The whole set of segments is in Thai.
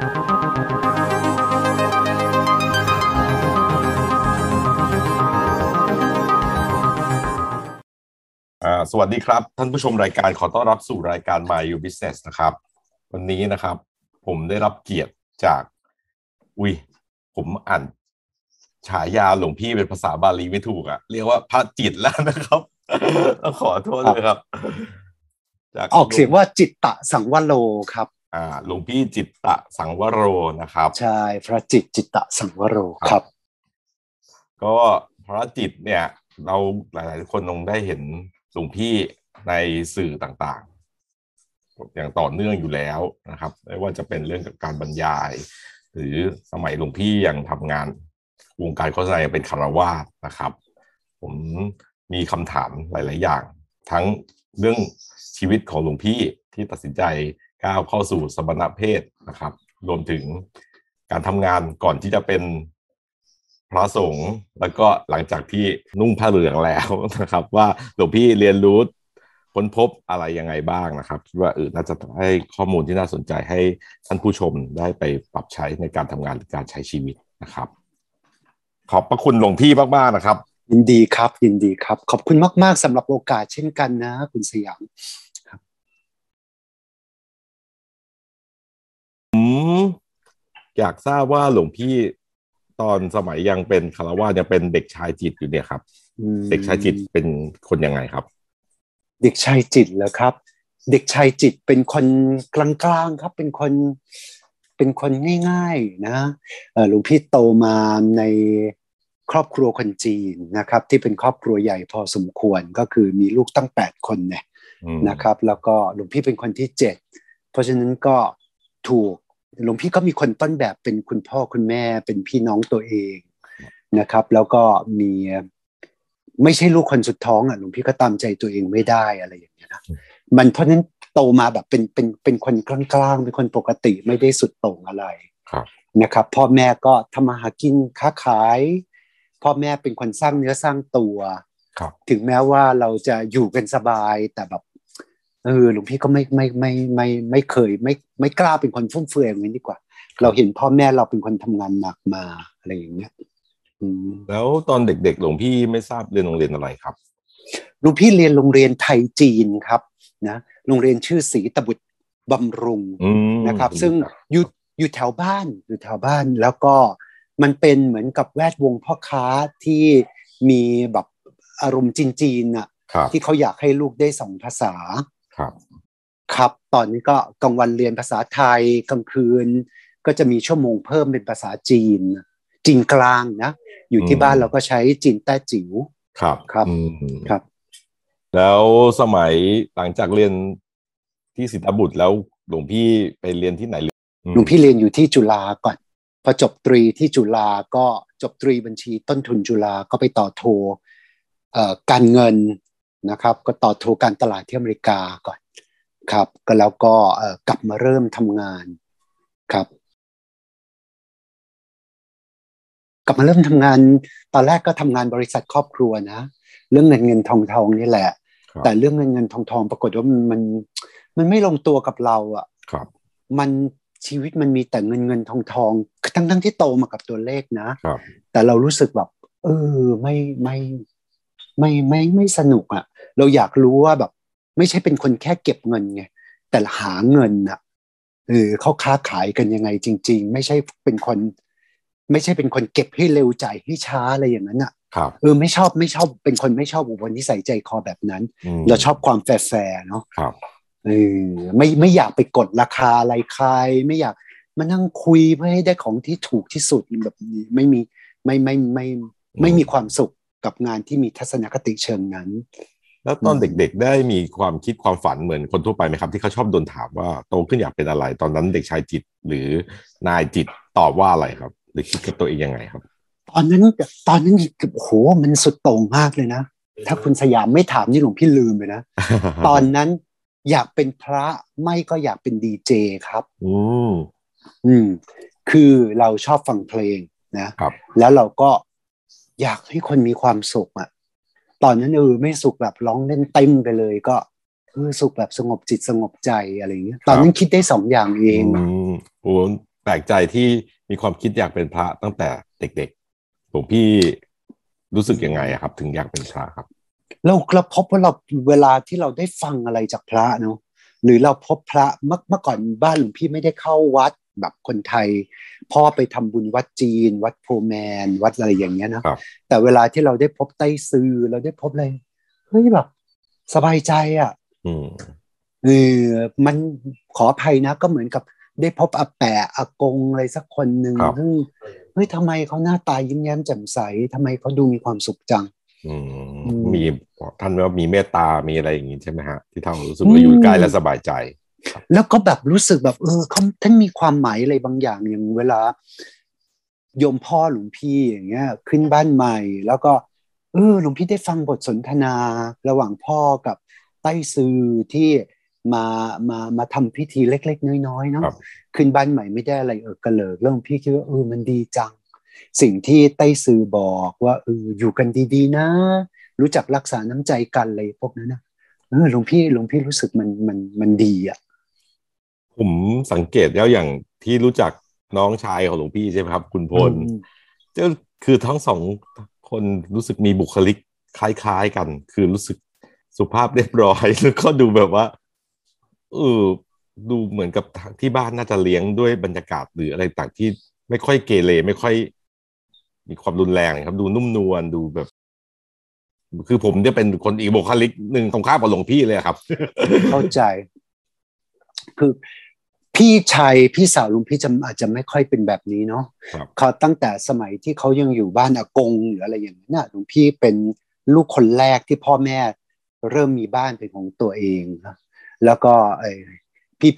สวัสดีครับ ท่านผู้ชมรายการขอต้อนรับสู่รายการ My You Business นะครับ วันนี้นะครับ ผมได้รับเกียรติจาก อุ้ยผมอ่านฉายาหลวงพี่เป็นภาษาบาลีไม่ถูกอะเรียกว่าพระจิตแล้วนะครับขอโทษเลยครับ จากออกเสียงว่าจิตตะสังวโรครับ อ่าหลวงพี่จิตตะสังวโรนะครับ ใช่พระจิตจิตตะสังวโรครับครับ ก็พระจิตเนี่ย เราหลายๆคนคงได้เห็นหลวงพี่ในสื่อต่างๆ อย่างต่อเนื่องอยู่แล้วนะครับ ไม่ว่าจะเป็นเรื่องกับการบรรยาย หรือสมัยหลวงพี่ยังทำงานวงการโฆษณายังเป็นคารวาสนะครับ ผมมีคำถามหลาย ๆ อย่าง ทั้งเรื่องชีวิตของหลวงพี่ที่ตัดสินใจ ก้าวเข้าสู่สมณเพศนะครับ รวมถึงการทำงานก่อนที่จะเป็นพระสงฆ์แล้วก็หลังจากที่นุ่งผ้าเหลืองแล้วนะครับ ว่าหลวงพี่เรียนรู้ค้นพบอะไรยังไงบ้างนะครับคิดว่าเออน่าจะให้ข้อมูลที่น่าสนใจให้ท่านผู้ชมได้ไปปรับใช้ในการทำงานหรือการใช้ชีวิตนะครับ ขอบพระคุณหลวงพี่มากๆนะครับ ยินดีครับยินดีครับ ขอบคุณมาก ๆสำหรับโอกาสเช่นกันนะ คุณสยาม อยากทราบว่าหลวงพี่ตอนสมัยยังเป็นคารวะยังเป็นเด็กชายจิตอยู่เนี่ยครับอืมเด็กชายจิตเป็นคนยังไงครับ เด็กชายจิตเหรอครับ เด็กชายจิตเป็นคนกลางๆครับ เป็นคนเป็นคนง่ายๆนะเอ่อหลวงพี่โตมาในครอบครัวคนจีนนะครับ ที่เป็นครอบครัวใหญ่พอสมควรก็คือมีลูกตั้งแปดคนเนี่ยอืมนะครับ แล้วก็หลวงพี่เป็นคนที่เจ็ดเพราะฉะนั้นก็ถูก หลวงพี่ก็มีคนต้นแบบเป็นคุณพ่อคุณแม่เป็นพี่น้องตัวเองนะครับ แล้วก็มีไม่ใช่ลูกคนสุดท้องอะหลวงพี่ก็ตามใจตัวเองไม่ได้อะไรอย่างเงี้ยนะมันเพราะฉะนั้นโตมาแบบเป็นเป็นเป็นคนกลางๆเป็นคนปกติไม่ได้สุดโต่งอะไรครับนะครับ พ่อแม่ก็ทำมาหากินค้าขาย พ่อแม่เป็นคนสร้างเนื้อสร้างตัวครับถึงแม้ว่าเราจะอยู่กันสบายแต่แบบ เออหลวงพี่ก็ไม่ไม่ไม่ไม่ไม่เคย ไม่ไม่กล้าเป็นคนฟุ่มเฟือยอย่างนี้ดีกว่า เราเห็นพ่อแม่เราเป็นคนทำงานหนักมาอะไรอย่างเงี้ยอืมแล้วตอนเด็กๆหลวงพี่ไม่ทราบเรียนโรงเรียนอะไรครับหลวงพี่เรียนโรงเรียนไทยจีนครับนะโรงเรียนชื่อศรีตบุตรบำรุงอืมนะครับ ซึ่งอยู่อยู่แถวบ้านอยู่แถวบ้านแล้วก็มันเป็นเหมือนกับแวดวงพ่อค้าที่มีแบบอารมณ์จีนๆน่ะครับที่เขาอยากให้ลูกได้สองภาษา ครับ ครับตอนนี้ก็กลางวันเรียนภาษาไทยกลางคืน ก็จะมีชั่วโมงเพิ่มเป็นภาษาจีน จีนกลางนะ อยู่ที่บ้านเราก็ใช้จีนแต้จิ๋วครับครับอืมครับ แล้วสมัยหลังจากเรียนที่สิทธบุตรแล้วหลวงพี่ไปเรียนที่ไหนรืออืมหลวงพี่เรียนอยู่ที่จุฬาก่อนพอจบตรีที่จุฬาก็จบตรีบัญชีต้นทุนจุฬาก็ไปต่อโทเอ่อการเงิน นะครับ ก็ต่อโทการตลาดที่อเมริกาก่อนครับ ก็แล้วก็เอ่อกลับมาเริ่มทำงานครับ กลับมาเริ่มทำงาน ตอนแรกก็ทำงานบริษัทครอบครัวนะ เรื่องเงินเงินทองทองนี่แหละครับแต่เรื่องเงินเงินทองทองปรากฏว่ามันมันมันไม่ลงตัวกับเราอะครับมันชีวิตมันมีแต่เงินเงินทองทองทั้งทั้งที่โตมากับตัวเลขนะครับแต่เรารู้สึกแบบเออไม่ไม่ ไม่ไม่ไม่สนุกอะ่ะ เราอยากรู้ว่าแบบ ไม่ใช่เป็นคนแค่เก็บเงินไงแต่หาเงินอะเออเขาค้าขายกันยังไงจริง ๆ ไม่ใช่เป็นคน ไม่ใช่เป็นคนเก็บให้เร็วจ่ายให้ช้าอะไรอย่างนั้นอะครับเออไม่ชอบไม่ชอบเป็นคนไม่ชอบอุปนิสัยใจคอแบบนั้นมเราชอบความแฟร์ๆเนาะครับเออไม่ไม่อยากไปกดราคาอะไรใคร ไม่อยากมานั่งคุยเพื่อให้ได้ของที่ถูกที่สุดแบบนี้ไม่มีไม่ไม่ไม่ไม่มีความสุข กับงานที่มีทัศนคติเชิงนั้น แล้วตอนอืมเด็กๆ ได้มีความคิดความฝันเหมือนคนทั่วไปไหมครับ ที่เขาชอบโดนถามว่าโตขึ้นอยากเป็นอะไร ตอนนั้นเด็กชายจิตหรือนายจิตตอบว่าอะไรครับ หรือคิดกับตัวเองยังไงครับ ตอนนั้นตอนนั้นโอ้โหมันสุดโต่งมากเลยนะ ถ้าคุณสยามไม่ถามนี่หลวงพี่ลืมไปนะ ตอนนั้นอยากเป็นพระไม่ก็อยากเป็นดีเจครับอืมอืมคือเราชอบฟังเพลงนะครับแล้วเราก็ อยากให้คนมีความสุขอะตอนนั้นเออไม่สุขแบบร้องเล่นเต็มไปเลยก็เออสุขแบบสงบจิตสงบใจอะไรอย่างเงี้ยตอนนั้นคิดได้สองอย่างเองอืมโอ้แปลกใจที่มีความคิดอยากเป็นพระตั้งแต่เด็กๆหลวงพี่รู้สึกยังไงอะครับ ถึงอยากเป็นพระครับ เราเราพบว่าเราเวลาที่เราได้ฟังอะไรจากพระเนาะหรือเราพบพระเมื่อเมื่อก่อนบ้านหลวงพี่ไม่ได้เข้าวัด แบบคนไทย พ่อไปทำบุญวัดจีน วัดโพแมน วัดอะไรอย่างเงี้ยนะครับแต่เวลาที่เราได้พบไต้ซือเราได้พบอะไรเฮ้ยแบบสบายใจอะอืมเออมันขออภัยนะ ก็เหมือนกับได้พบอาแปะอากงอะไรสักคนหนึ่งครับซึ่งเฮ้ยทำไมเขาหน้าตายิ้มแย้มแจ่มใสทำไมเขาดูมีความสุขจังอืมอืมมีท่านว่ามีเมตตา มีอะไรอย่างงี้ใช่ไหมฮะ ที่ทำให้รู้สึกว่าอยู่ใกล้และสบายใจ แล้วก็แบบรู้สึกแบบเออเขาท่านมีความหมายอะไรบางอย่างอย่างเวลา โยมพ่อหลวงพี่อย่างเงี้ย ขึ้นบ้านใหม่ แล้วก็เออหลวงพี่ได้ฟังบทสนทนาระหว่างพ่อกับไต้ซือที่มามามาทำพิธีเล็ก ๆ น้อยๆเนาะครับขึ้นบ้านใหม่ไม่ได้อะไรเออกระเลิกแล้วหลวงพี่คิดว่าเออมันดีจัง สิ่งที่ไต้ซือบอกว่าเอออยู่กันดีๆนะ รู้จักรักษาน้ำใจกันอะไรพวกนั้นนะเออหลวงพี่หลวงพี่รู้สึกมันมันมันดีอะ ผมสังเกตแล้วอย่างที่รู้จักน้องชายของหลวงพี่ใช่ไหมครับ คุณพลอืมก็คือทั้งสองคนรู้สึกมีบุคลิกคล้ายๆกัน คือรู้สึกสุภาพเรียบร้อย แล้วก็ดูแบบว่าเออดูเหมือนกับที่บ้านน่าจะเลี้ยงด้วยบรรยากาศหรืออะไรต่างที่ไม่ค่อยเกเรไม่ค่อย มีความรุนแรงครับ ดูนุ่มนวลดูแบบ คือผมจะเป็นคนอีกบุคลิกหนึ่งตรงข้ามกับหลวงพี่เลยครับ เข้าใจ คือ พี่ชายพี่สาวลุงพี่จะอาจจะไม่ค่อยเป็นแบบนี้เนาะครับเขาตั้งแต่สมัยที่เขายังอยู่บ้านอากงหรืออะไรอย่างนั้นน่ะลุงพี่เป็นลูกคนแรกที่พ่อแม่เริ่มมีบ้านเป็นของตัวเองนะแล้วก็ไอ้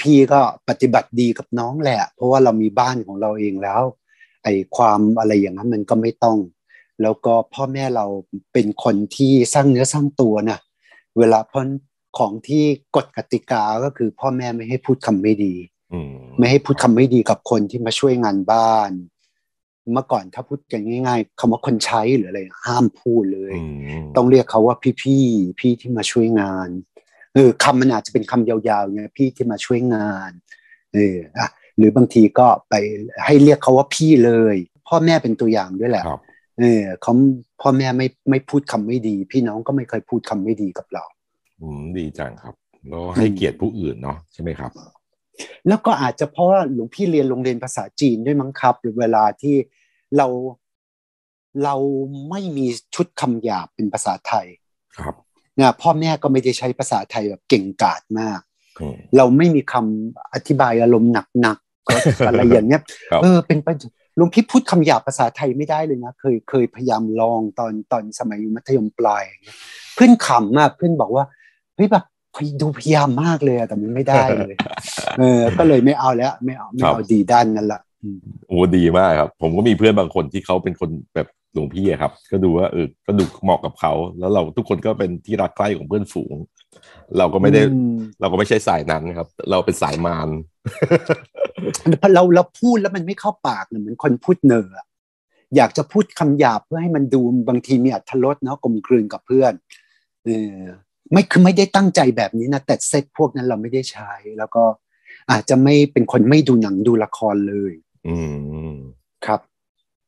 พี่ๆก็ปฏิบัติดีกับน้องแหละ เพราะว่าเรามีบ้านของเราเองแล้ว ไอ้ความอะไรอย่างนั้นมันก็ไม่ต้อง แล้วก็พ่อแม่เราเป็นคนที่สร้างเนื้อสร้างตัวนะเวลาเพราะของที่กฎกติกาก็คือพ่อแม่ไม่ให้พูดคำไม่ดีอืม ไม่ให้พูดคำไม่ดีกับคนที่มาช่วยงานบ้าน เมื่อก่อนถ้าพูดกันง่าย ๆคำว่าคนใช้หรืออะไรห้ามพูดเลยอืมต้องเรียกเขาว่าพี่พี่ๆพี่ที่มาช่วยงานเออคำมันอาจจะเป็นคำยาวๆเนี่ยพี่ที่มาช่วยงานเอออะหรือบางทีก็ไปให้เรียกเขาว่าพี่เลย พ่อแม่เป็นตัวอย่างด้วยแหละครับเออเขาพ่อแม่ไม่ไม่พูดคำไม่ดี พี่น้องก็ไม่เคยพูดคำไม่ดีกับเรา อืมดีจังครับแล้วให้เกียรติผู้อื่นเนาะใช่ไหมครับ แล้วก็อาจจะเพราะว่าหลวงพี่เรียนโรงเรียนภาษาจีนด้วยมั้งครับ หรือเวลาที่เราเราไม่มีชุดคำหยาบเป็นภาษาไทย ครับนะพ่อแม่ก็ไม่ได้ใช้ภาษาไทยแบบเก่งกาจมากอืมเราไม่มีคำอธิบายอารมณ์หนักๆก็อะไรอย่างเงี้ยครับเออเป็นปัญหลวงพี่พูดคำหยาบภาษาไทยไม่ได้เลยนะเคยเคยพยายามลองตอนตอนสมัยอยู่มัธยมปลายอย่างเงี้ยเพื่อนขำมากเพื่อนบอกว่าเฮ้ยแบบ ดูพยายามมากเลยอะแต่มันไม่ได้เลยเออก็เลยไม่เอาแล้ว ไม่เอาไม่เอาดีด้านนั้นละอืมโอ้ดีมากครับ ผมก็มีเพื่อนบางคนที่เขาเป็นคนแบบหลวงพี่อะครับ ก็ดูว่าเออก็ดูเหมาะกับเขา แล้วเราทุกคนก็เป็นที่รักใคร่ของเพื่อนฝูง เราก็ไม่ได้อืมเราก็ไม่ใช่สายนั้นครับ เราเป็นสายมารเราเราพูดแล้วมันไม่เข้าปากเนี่ยเหมือนคนพูดเนออะอยากจะพูดคำหยาบเพื่อให้มันดูบางทีมีอรรถรสเนาะกลมกลืนกับเพื่อนเออ ไม่คือไม่ได้ตั้งใจแบบนี้นะแต่เซตพวกนั้นเราไม่ได้ใช้ แล้วก็อาจจะไม่เป็นคนไม่ดูหนังดูละครเลย อืมครับ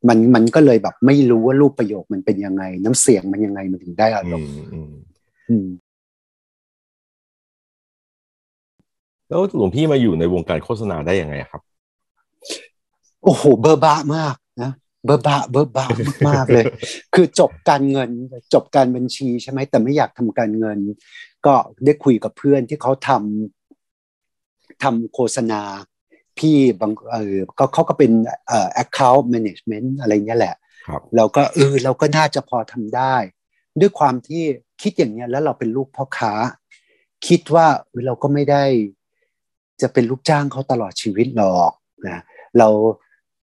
มันมันก็เลยแบบไม่รู้ว่ารูปประโยคมันเป็นยังไง น้ำเสียงมันยังไงมันถึงได้อารอืมณ์มอืมอืมแล้วหลวงพี่มาอยู่ในวงการโฆษณาได้ยังไงครับ โอ้โห เบอร์บะมากนะ เบอร์บะเบอร์บะมากๆเลย คือจบการเงินจบการบัญชีใช่ไหมแต่ไม่อยากทำการเงิน ก็ได้คุยกับเพื่อนที่เขาทำทำโฆษณา พี่บางเออก็เขาก็เป็นเอ่อ account management อะไรเงี้ยแหละครับเราก็เออเราก็น่าจะพอทำได้ ด้วยความที่คิดอย่างเนี้ยแล้วเราเป็นลูกพ่อค้า คิดว่าเออเราก็ไม่ได้ จะเป็นลูกจ้างเขาตลอดชีวิตหรอกนะเรา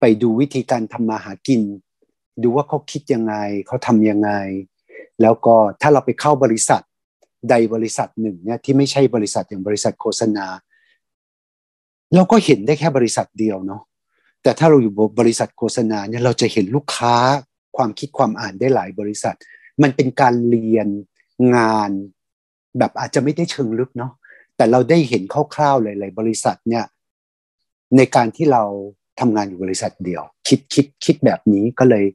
ไปดูวิธีการทำมาหากิน ดูว่าเขาคิดยังไงเขาทำยังไง แล้วก็ถ้าเราไปเข้าบริษัทใดบริษัทหนึ่งเนี่ยที่ไม่ใช่บริษัทอย่างบริษัทโฆษณา เราก็เห็นได้แค่บริษัทเดียวเนาะแต่ถ้าเราอยู่บริษัทโฆษณาเนี่ยเราจะเห็นลูกค้าความคิดความอ่านได้หลายบริษัท มันเป็นการเรียนงานแบบอาจจะไม่ได้เชิงลึกเนาะแต่เราได้เห็นคร่าวๆหลายๆบริษัทเนี่ยในการที่เรา ทำงานอยู่บริษัทเดียว คิดคิดคิดแบบนี้ก็เลย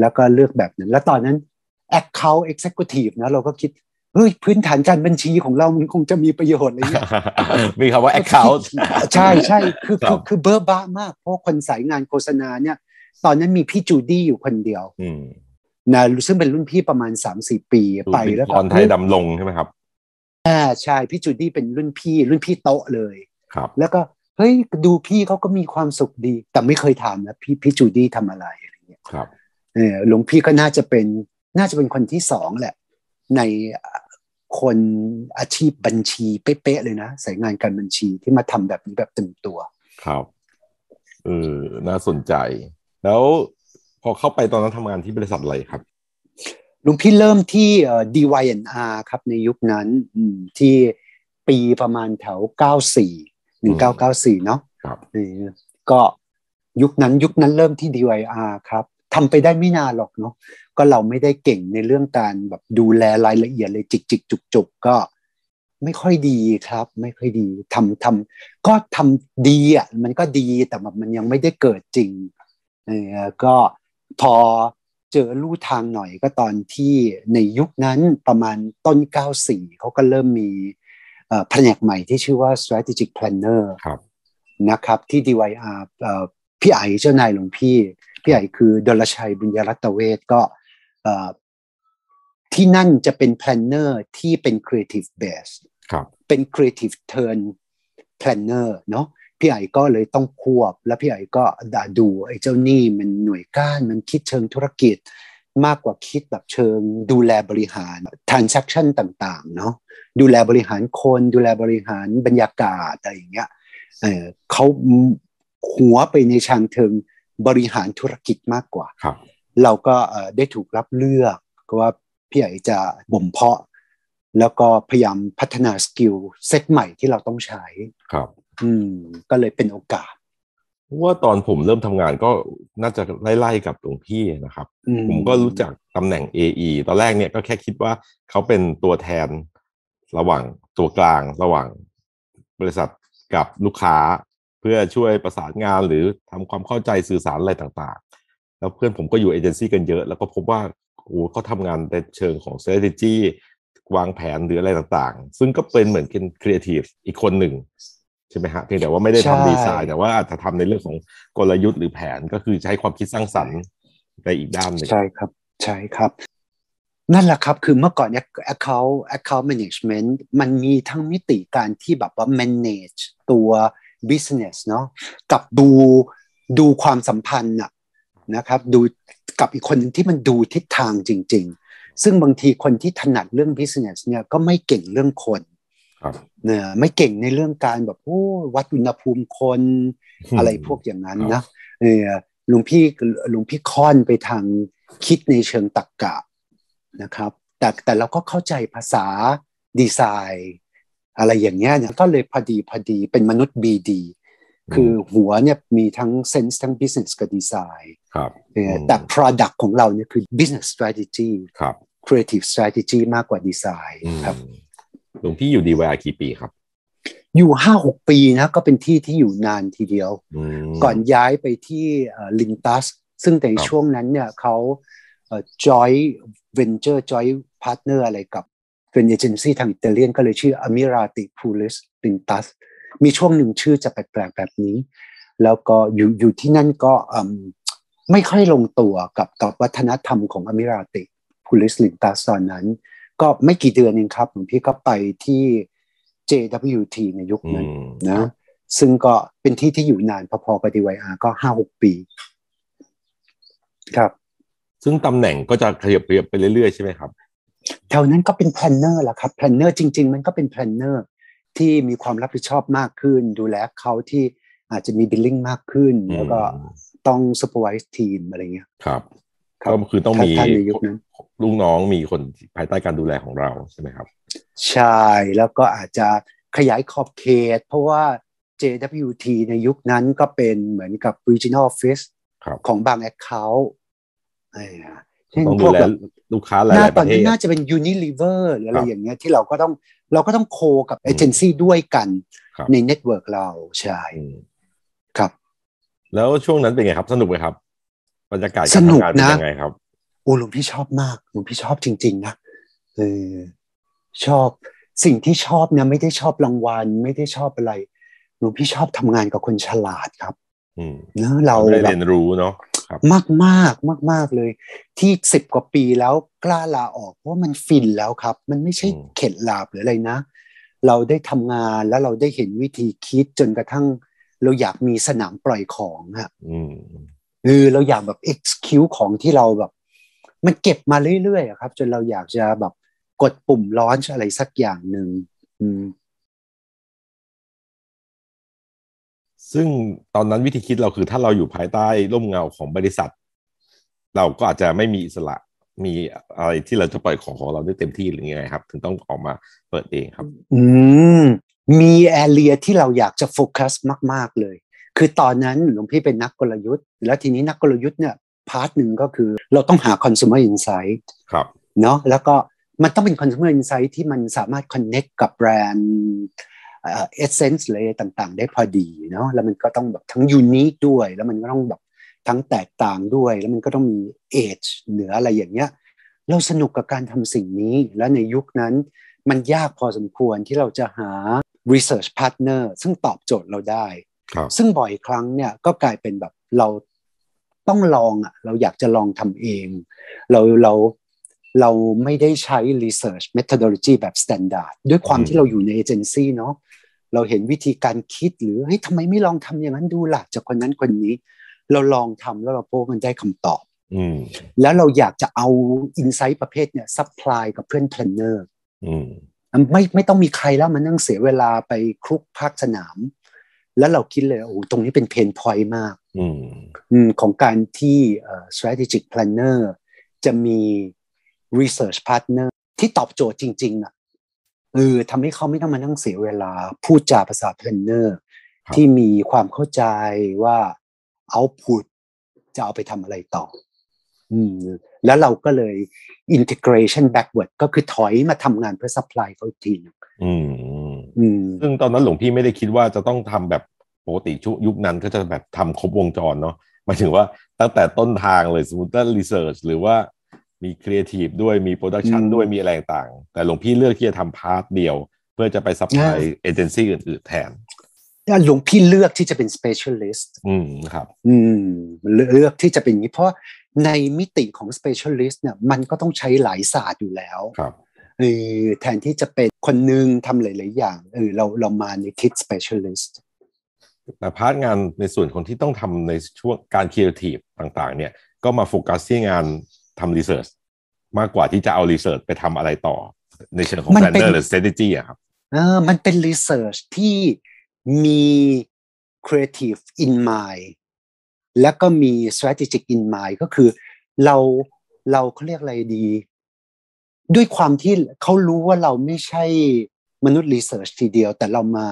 แล้วก็เลือกแบบนั้น แล้วตอนนั้น Account Executive นะเราก็คิดเฮ้ยพื้นฐานการบัญชีของเรามันคงจะมีประโยชน์อะไรเงี้ยมีคำว่า account ใช่ใช่คือครัคือบคือเบอร์บ้ามาก เพราะคนสายงานโฆษณาเนี่ย ตอนนั้นมีพี่จูดี้อยู่คนเดียวอืมนะซึ่งเป็นรุ่นพี่ประมาณ3-4ปีดูไปเป็นแล้วพรไทยดำลงใช่ไหมครับอ่าใช่พี่จูดี้เป็นรุ่นพี่ รุ่นพี่โต๊ะเลยครับ แล้วก็ เฮ้ยดูพี่เขาก็มีความสุขดี แต่ไม่เคยถามนะพี่พี่จูดี้ทำอะไรอะไรเงี้ยครับเออหลวงพี่ก็น่าจะเป็นน่าจะเป็นคนที่สองแหละ ในคนอาชีพบัญชีเป๊ะๆเลยนะสายงานการบัญชีที่มาทำแบบนี้แบบเต็มตัว ครับเออน่าสนใจ แล้วพอเข้าไปตอนนั้นทำงานที่บริษัทอะไรครับหลุงพี่เริ่มที่เอ่อ DYNR ครับในยุคนั้นอืมที่ปีประมาณแถว 94 1994เนาะครับเออก็ยุคนั้นยุคนั้นเริ่มที่ DYR ครับทำไปได้ไม่นานหรอกเนาะก็เราไม่ได้เก่งในเรื่องการแบบดูแลรายละเอียดเลยจิกจิกจุกจุกก็ไม่ค่อยดีครับ ไม่ค่อยดีทำทำก็ทำดีอะมันก็ดีแต่แบบมันยังไม่ได้เกิดจริงเออก็พอเจอลู่ทางหน่อยก็ตอนที่ในยุคนั้นประมาณต้น 94เขาก็เริ่มมีเอ่อ แผนกใหม่ที่ชื่อว่า strategic planner ครับนะครับที่ DYR เอ่อพี่ไอเจ้านายหลวงพี่ พี่ไอคือดลชัยบุญยรัตเวศก็เอ่อที่นั่นจะเป็น planner ที่เป็น creative base ครับเป็น creative turn planner เนาะพี่ไอก็เลยต้องควบ แล้วพี่ไอก็ด่าดูไอ้เจ้านี่มันหน่วยก้านมันคิดเชิงธุรกิจ มากกว่าคิดแบบเชิงดูแลบริหาร transaction ต่างๆเนาะดูแลบริหารคนดูแลบริหารบรรยากาศอะไรอย่างเงี้ยเออเขาหัวไปในทางเทิงบริหารธุรกิจมากกว่าครับ เราก็เอ่อได้ถูกรับเลือกก็ว่าพี่ใหญ่จะบ่มเพาะ แล้วก็พยายามพัฒนาสกิลเซตใหม่ที่เราต้องใช้ครับ อืมก็เลยเป็นโอกาส เพราะว่าตอนผมเริ่มทำงานก็น่าจะไล่ๆกับหลวงพี่นะครับอืผมก็รู้จักตำแหน่ง AE ตอนแรกเนี่ยก็แค่คิดว่าเขาเป็นตัวแทนระหว่างตัวกลางระหว่างบริษัทกับลูกค้าเพื่อช่วยประสานงานหรือทำความเข้าใจสื่อสารอะไรต่างๆ แล้วเพื่อนผมก็อยู่เอเจนซี่กันเยอะ แล้วก็พบว่าโอ้โหเขาทำงานในเชิงของ strategy วางแผนหรืออะไรต่างๆ ซึ่งก็เป็นเหมือนเป็นครีเอทีฟอีกคนหนึ่ง ใช่ไหมฮะเพียงแต่ว่าไม่ได้ใช่ทำดีไซน์แต่ว่าอาจจะทำในเรื่องของกลยุทธ์หรือแผนก็คือใช้ความคิดสร้างสรรค์ในอีกด้านหนึ่งใช่ครับใช่ครับนั่นแหละครับ คือเมื่อก่อนเนี่ย account account management มันมีทั้งมิติการที่แบบว่า manage ตัว business เนาะกับดูดูความสัมพันธ์อะนะครับดูกับอีกคนหนึ่งที่มันดูทิศทางจริง ๆ ซึ่งบางทีคนที่ถนัดเรื่อง business เนี่ยก็ไม่เก่งเรื่องคนครับ เนี่ยไม่เก่งในเรื่องการแบบโอ้วัดอุณหภูมิคนอะไรพวกอย่างนั้นนะเออหลวงพี่หลวงพี่ค่อนไปทางคิดในเชิงตรรกกะนะครับ แต่แต่เราก็เข้าใจภาษาดีไซน์ อะไรอย่างเงี้ยเนี่ยก็เลยพอดีพอดีเป็นมนุษย์ BD คือหัวเนี่ยมีทั้งเซนส์ทั้ง business กับดีไซน์ครับเออแต่ product ของเราเนี่ยคือ business strategy ครับ creative strategy มากกว่าดีไซน์อืมครับ หลวงพี่อยู่ดีวายกี่ปีครับ อยู่ห้าหกปีนะก็เป็นที่ที่อยู่นานทีเดียวอืมก่อนย้ายไปที่ลินตัส ซึ่งในครับช่วงนั้นเนี่ยเขาjoint venture joint partner อะไรกับเป็นเอเจนซี่ทางอิตาเลียนก็เลยชื่อ Amirati p u l i s l i n t a s มีช่วงหนึ่งชื่อจะแปลกๆแบบนี้ แล้วก็อยู่อยู่ที่นั่นก็อืมไม่ค่อยลงตัวกับกับวัฒนธรรมของ Amirati p u l i s l i n t a s ตอนนั้น ก็ไม่กี่เดือนเองครับหลวงพี่ก็ไปที่ JWT ในยุคนั้นอืมนะ ซึ่งก็เป็นที่ที่อยู่นานพอๆกับ DYR ก็ห้าหกปี ครับ ซึ่งตำแหน่งก็จะขยับเปลี่ยนไปเรื่อยๆใช่ไหมครับแถวนั้นก็เป็น planner แหละครับ planner จริง ๆ มันก็เป็น planner ที่มีความรับผิดชอบมากขึ้น ดูแลลูกค้าที่อาจจะมี billing มากขึ้นอืมแล้วก็ต้องสป e r v i s e ทีมอะไรเงี้ยครับครับก็คือต้องมีถ้าในยุคนั้น ลูกน้องมีคนภายใต้การดูแลของเราใช่ไหมครับ ใช่แล้วก็อาจจะขยายขอบเขต เพราะว่า JWT ในยุคนั้นก็เป็นเหมือนกับ regional office ครับของบาง account เออเช่นต้องพดูวกแลแบบลูกค้าหหน้าลายๆตปอนระเทนี้ศน่าจะเป็น Unilever หรืออะไรครับอย่างเงี้ยที่เราก็ต้องเราก็ต้องโคกับอืมเอเจนซี่ด้วยกันครับในเน็ตเวิร์กเราใช่อืมครับ แล้วช่วงนั้นเป็นไงครับ สนุกไหมครับบรรยากาศสการนุกทำงานเป็นนะยังไงครับ โอ้หลวงพี่ชอบมากหลวงพี่ชอบจริง ๆ นะเออชอบสิ่งที่ชอบเนี่ยไม่ได้ชอบรางวัล ไม่ได้ชอบอะไรหลวงพี่ชอบทำงานกับคนฉลาดครับอืมเนอะเราได้แบเรีบยนรู้เนาะครับมากมากมากมากๆเลย ที่สิบกว่าปีแล้วกล้าลาออกเพราะว่ามันฟินแล้วครับ มันไม่ใช่อืมเข็ดหลาบหรืออะไรนะ เราได้ทำงานแล้วเราได้เห็นวิธีคิดจนกระทั่ง เราอยากมีสนามปล่อยของอะอืมเออเราอยากแบบ execute ของที่เราแบบ มันเก็บมาเรื่อยๆอะครับ จนเราอยากจะแบบกดปุ่มร้อนอะไรสักอย่างหนึ่งอืมซึ่งตอนนั้นวิธีคิดเราคือถ้าเราอยู่ภายใต้ร่มเงาของบริษัท เราก็อาจจะไม่มีอิสระมีอะไรที่เราจะปล่อยของของเราได้เต็มที่หรือยังไงครับ ถึงต้องออกมาเปิดเองครับ อืมมีแอเรียที่เราอยากจะโฟกัสมาก ๆ เลย คือตอนนั้นหลวงพี่เป็นนักกลยุทธ์ แล้วทีนี้นักกลยุทธ์เนี่ย part หนึ่งก็คือเราต้องหา consumer insight ครับเนาะแล้วก็มันต้องเป็น consumer insight ที่มันสามารถ connect กับแบรนด์เอ่อ essence เลยต่างๆ ได้พอดีเนาะแล้วมันก็ต้องแบบทั้ง unique ด้วย แล้วมันก็ต้องแบบทั้งแตกต่างด้วย แล้วมันก็ต้องมี edge เหนืออะไรอย่างเงี้ยเราสนุกกับการทำสิ่งนี้ และในยุคนั้นมันยากพอสมควรที่เราจะหา research partner ซึ่งตอบโจทย์เราได้ครับซึ่งบ่อยครั้งเนี่ยก็กลายเป็นแบบเรา ต้องลองอะเราอยากจะลองทำเอง เราเราเราไม่ได้ใช้ research methodology แบบ standard ด้วยความอืมที่เราอยู่ในเอเจนซี่เนาะเราเห็นวิธีการคิดหรือเฮ้ยทำไมไม่ลองทำอย่างนั้นดูล่ะ จากคนนั้นคนนี้ เราลองทำแล้วเราพบว่ามันได้คำตอบอืมแล้วเราอยากจะเอา insight ประเภทเนี่ย supply กับเพื่อน planner อืมไม่ไม่ต้องมีใครแล้วมานั่งเสียเวลาไปคลุกภาคสนาม แล้วเราคิดเลยโอ้โหตรงนี้เป็นเพนพอยต์มากอืมอืมของการที่เอ่อ strategic planner จะมี research partner ที่ตอบโจทย์จริงๆอะเออทำให้เขาไม่ต้องมานั่งเสียเวลา พูดจาภาษา planner ครับที่มีความเข้าใจว่า output จะเอาไปทำอะไรต่อ อืม แล้วเราก็เลย integration backward ก็คือถอยมาทำงานเพื่อ supply เขาอีกทีหนึงอืมอืม ซึ่งตอนนั้นหลวงพี่ไม่ได้คิดว่าจะต้องทำแบบปกติชุยุคนั้นก็จะแบบทำครบวงจรเนาะหมายถึงว่าตั้งแต่ต้นทางเลยสมมติว่า research หรือว่ามีครีเอทีฟด้วยมี production อืมด้วยมีอะไรต่างๆแต่หลวงพี่เลือกที่จะทำ part เดียว เพื่อจะไป supply อ่าเอเจนซี่อื่นๆแทนหลวงพี่เลือกที่จะเป็น specialist อืมครับ อืมเลือกเลือกที่จะเป็นอย่างนี้เพราะในมิติของ specialist เนี่ยมันก็ต้องใช้หลายศาสตร์อยู่แล้วครับ เออแทนที่จะเป็นคนหนึ่งทำหลาย ๆ อย่างเออเราเรามาในทิศ specialist แต่ part งานในส่วนของที่ต้องทำในช่วงการครีเอทีฟต่าง ๆ เนี่ยก็มาโฟกัสที่งานทำ research มากกว่าที่จะเอา research ไปทำอะไรต่อ ในเชิงของมันเป็น planner หรือ strategy อะครับเออมันเป็น research ที่มี creative in mind แล้วก็มี strategic in mind ก็คือเราเราเขาเรียกอะไรดี ด้วยความที่เขารู้ว่าเราไม่ใช่มนุษย์ research ทีเดียว แต่เรามา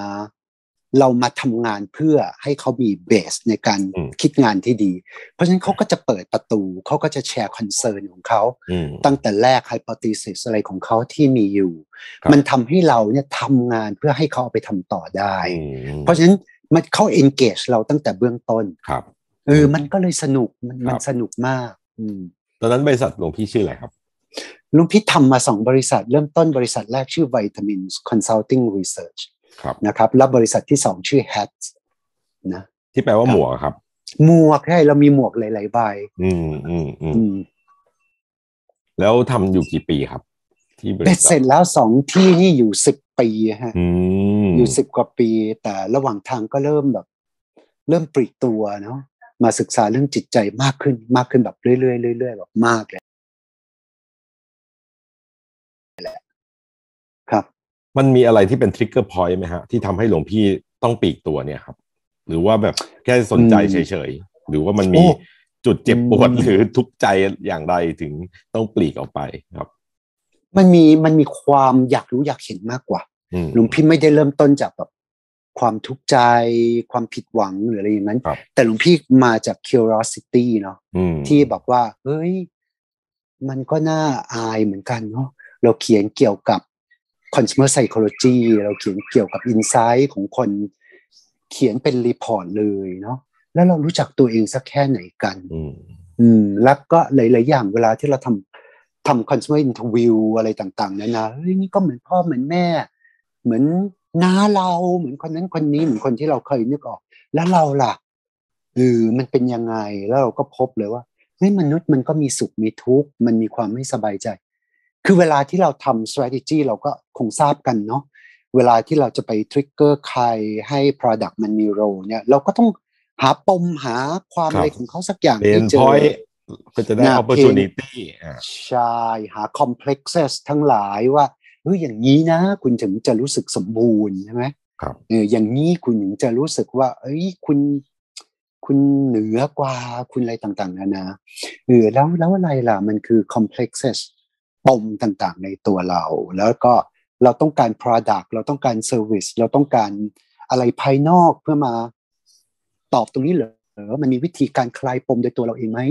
เรามาทำงานเพื่อให้เขามี base ในการอืมคิดงานที่ดี เพราะฉะนั้นเขาก็จะเปิดประตู เขาก็จะแชร์ concern ของเขาอืมตั้งแต่แรก hypothesis อะไรของเขาที่มีอยู่ครับมันทำให้เราเนี่ยทำงานเพื่อให้เขาเอาไปทำต่อได้อืมเพราะฉะนั้นมันเขา engage เราตั้งแต่เบื้องต้นครับเออมันก็เลยสนุกมันครับมันสนุกมากอืมตอนนั้นบริษัทหลวงพี่ชื่ออะไรครับ ลุงพี่ทำมาสองบริษัท เริ่มต้นบริษัทแรกชื่อ Vitamins Consulting Research ครับนะครับแล้วบริษัทที่สองชื่อ Hat นะที่แปลว่าครับหมวกครับ หมวกใช่เรามีหมวกหลายๆใบอืมอืมอืมอืมแล้วทำอยู่กี่ปีครับ ที่บริเบ็ดษัเสร็ทจแล้วสองที่นี่อยู่สิบปีฮะอืมอยู่สิบกว่าปี แต่ระหว่างทางก็เริ่มแบบ เริ่มปลีกตัวเนาะมาศึกษาเรื่องจิตใจมากขึ้นมากขึ้นแบบเรื่อยๆเรื่อยๆแบบมากเลย แหละ ครับ มันมีอะไรที่เป็นทริกเกอร์พอยต์ไหมฮะ ที่ทำให้หลวงพี่ต้องปีกตัวเนี่ยครับ หรือว่าแบบแค่สนใจอืมเฉยๆ หรือว่ามันมีโอ้จุดเจ็บปวดอืมหรือทุกข์ใจอย่างใดถึงต้องปลีกออกไปครับ มันมีมันมีความอยากรู้อยากเห็นมากกว่าอืมหลวงพี่ไม่ได้เริ่มต้นจากแบบความทุกข์ใจความผิดหวังหรืออะไรอย่างนั้นครับแต่หลวงพี่มาจาก curiosity เนาะอืมที่บอกว่า เฮ้ย มันก็น่าอายเหมือนกันเนาะ เราเขียนเกี่ยวกับ consumer psychology เราเขียนเกี่ยวกับ insight ของคนเขียนเป็น report เลยเนาะแล้วเรารู้จักตัวเองสักแค่ไหนกันอืมอืมแล้วก็หลาย ๆ อย่างเวลาที่เราทำทำ consumer interview อะไรต่างๆเนี่ยนะเฮ้ยนี่ก็เหมือนพ่อเหมือนแม่ เหมือนน้าเราเหมือนคนนั้นคนนี้เหมือนคนที่เราเคยนึกออก แล้วเราล่ะเออมันเป็นยังไงแล้วเราก็พบเลยว่าเฮ้ยมนุษย์มันก็มีสุขมีทุกข์มันมีความไม่สบายใจ คือเวลาที่เราทำ strategy เราก็คงทราบกันเนาะเวลาที่เราจะไป trigger ใครให้ product มันมี role เนี่ยเราก็ต้องหาปมหาความอะไรของเขาสักอย่างเป็นที่เจพออยก็จะได้น่ะ opportunity อ่าใช่หา complexes ทั้งหลายว่าเฮ้ยอย่างนี้นะ คุณถึงจะรู้สึกสมบูรณ์ใช่ไหมครับเอออย่างนี้คุณถึงจะรู้สึกว่า เอ้ยคุณคุณเหนือกว่าคุณอะไรต่างๆนานาเออแล้วแล้วอะไรล่ะมันคือ complexes ปมต่างๆ ในตัวเรา แล้วก็เราต้องการ product เราต้องการ service เราต้องการอะไรภายนอกเพื่อมาตอบตรงนี้เหรอมันมีวิธีการคลายปมโดยตัวเราเองไหม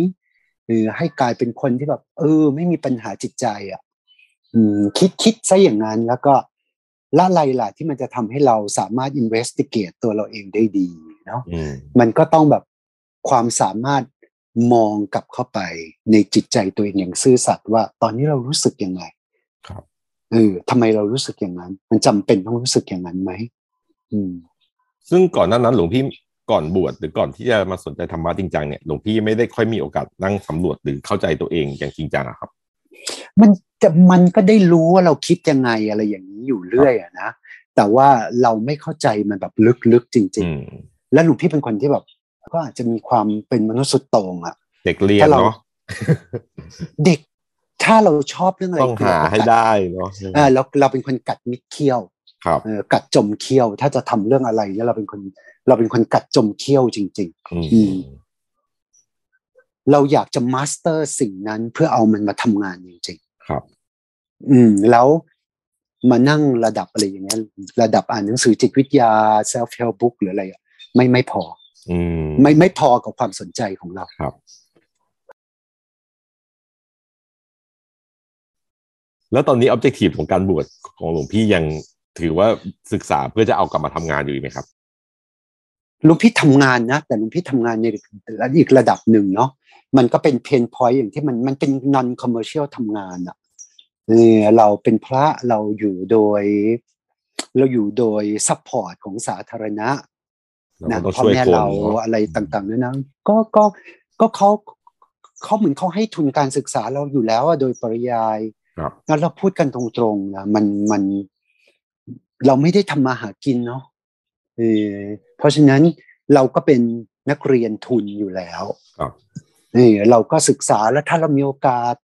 เออให้กลายเป็นคนที่แบบเออ ไม่มีปัญหาจิตใจอะอืมคิดคิดซะอย่างนั้นแล้วก็ละอะไรล่ะที่มันจะทำให้เราสามารถ investigate ตัวเราเองได้ดีเนาะอืมมันก็ต้องแบบความสามารถ มองกลับเข้าไปในจิตใจตัวเองอย่างซื่อสัตย์ว่า ตอนนี้เรารู้สึกยังไงครับเออทำไมเรารู้สึกอย่างนั้น มันจำเป็นต้องรู้สึกอย่างนั้นไหมอืม ซึ่งก่อนหน้านั้นหลวงพี่ก่อนบวชหรือก่อนที่จะมาสนใจธรรมะจริงจังเนี่ยหลวงพี่ไม่ได้ค่อยมีโอกาสนั่งสำรวจหรือเข้าใจตัวเองอย่างจริงจังอะครับ มันจะมันก็ได้รู้ว่าเราคิดยังไงอะไรอย่างนี้อยู่เรื่อยอะนะแต่ว่าเราไม่เข้าใจมันแบบลึกๆจริงอืมๆแล้วหลวงพี่เป็นคนที่แบบ ก็อาจจะมีความเป็นมนุษย์สุดโต่งอะเด็กเรียนถ้าเราเนาะเด็กถ้าเราชอบเรื่องอะไรต้องหาให้ได้เนาะเออเราเราเป็นคนกัดมิดเขี้ยวครับเออกัดจมเขี้ยว ถ้าจะทำเรื่องอะไรเนี่ยเราเป็นคน เราเป็นคนกัดจมเขี้ยวจริงอืมอืมๆเราอยากจะมาสเตอร์สิ่งนั้นเพื่อเอามันมาทำงานจริงครับๆอืม แล้วมานั่งระดับอะไรอย่างเงี้ยระดับอ่านหนังสือจิตวิทยา self help book หรืออะไรอะไม่ไม่พออืม ไม่ไม่พอกับความสนใจของเราครับ แล้วตอนนี้ objective ของการบวชของหลวงพี่ยังถือว่าศึกษาเพื่อจะเอากลับมาทำงานอยู่ไหมครับหลุงพี่ทำงานนะ แต่หลุงพี่ทำงานในอีกระดับหนึ่งเนาะมันก็เป็น pain point อย่างที่มันมันเป็น non commercial ทำงานอะเออเราเป็นพระเราอยู่โดย เราอยู่โดย support ของสาธารณะเรา นะก็ต้องพ่อช่วยแม่คนเราเนาะอะไรต่างๆนั้นนะก็ก็ก็เขาเขาเหมือนเขาให้ทุนการศึกษาเราอยู่แล้วอะโดยปริยายครับงั้นเราพูดกันตรงๆนะมันมันเราไม่ได้ทำมาหากินเนาะเออเพราะฉะนั้นเราก็เป็นนักเรียนทุนอยู่แล้วครับเออเราก็ศึกษาแล้วถ้าเรามีโอกาส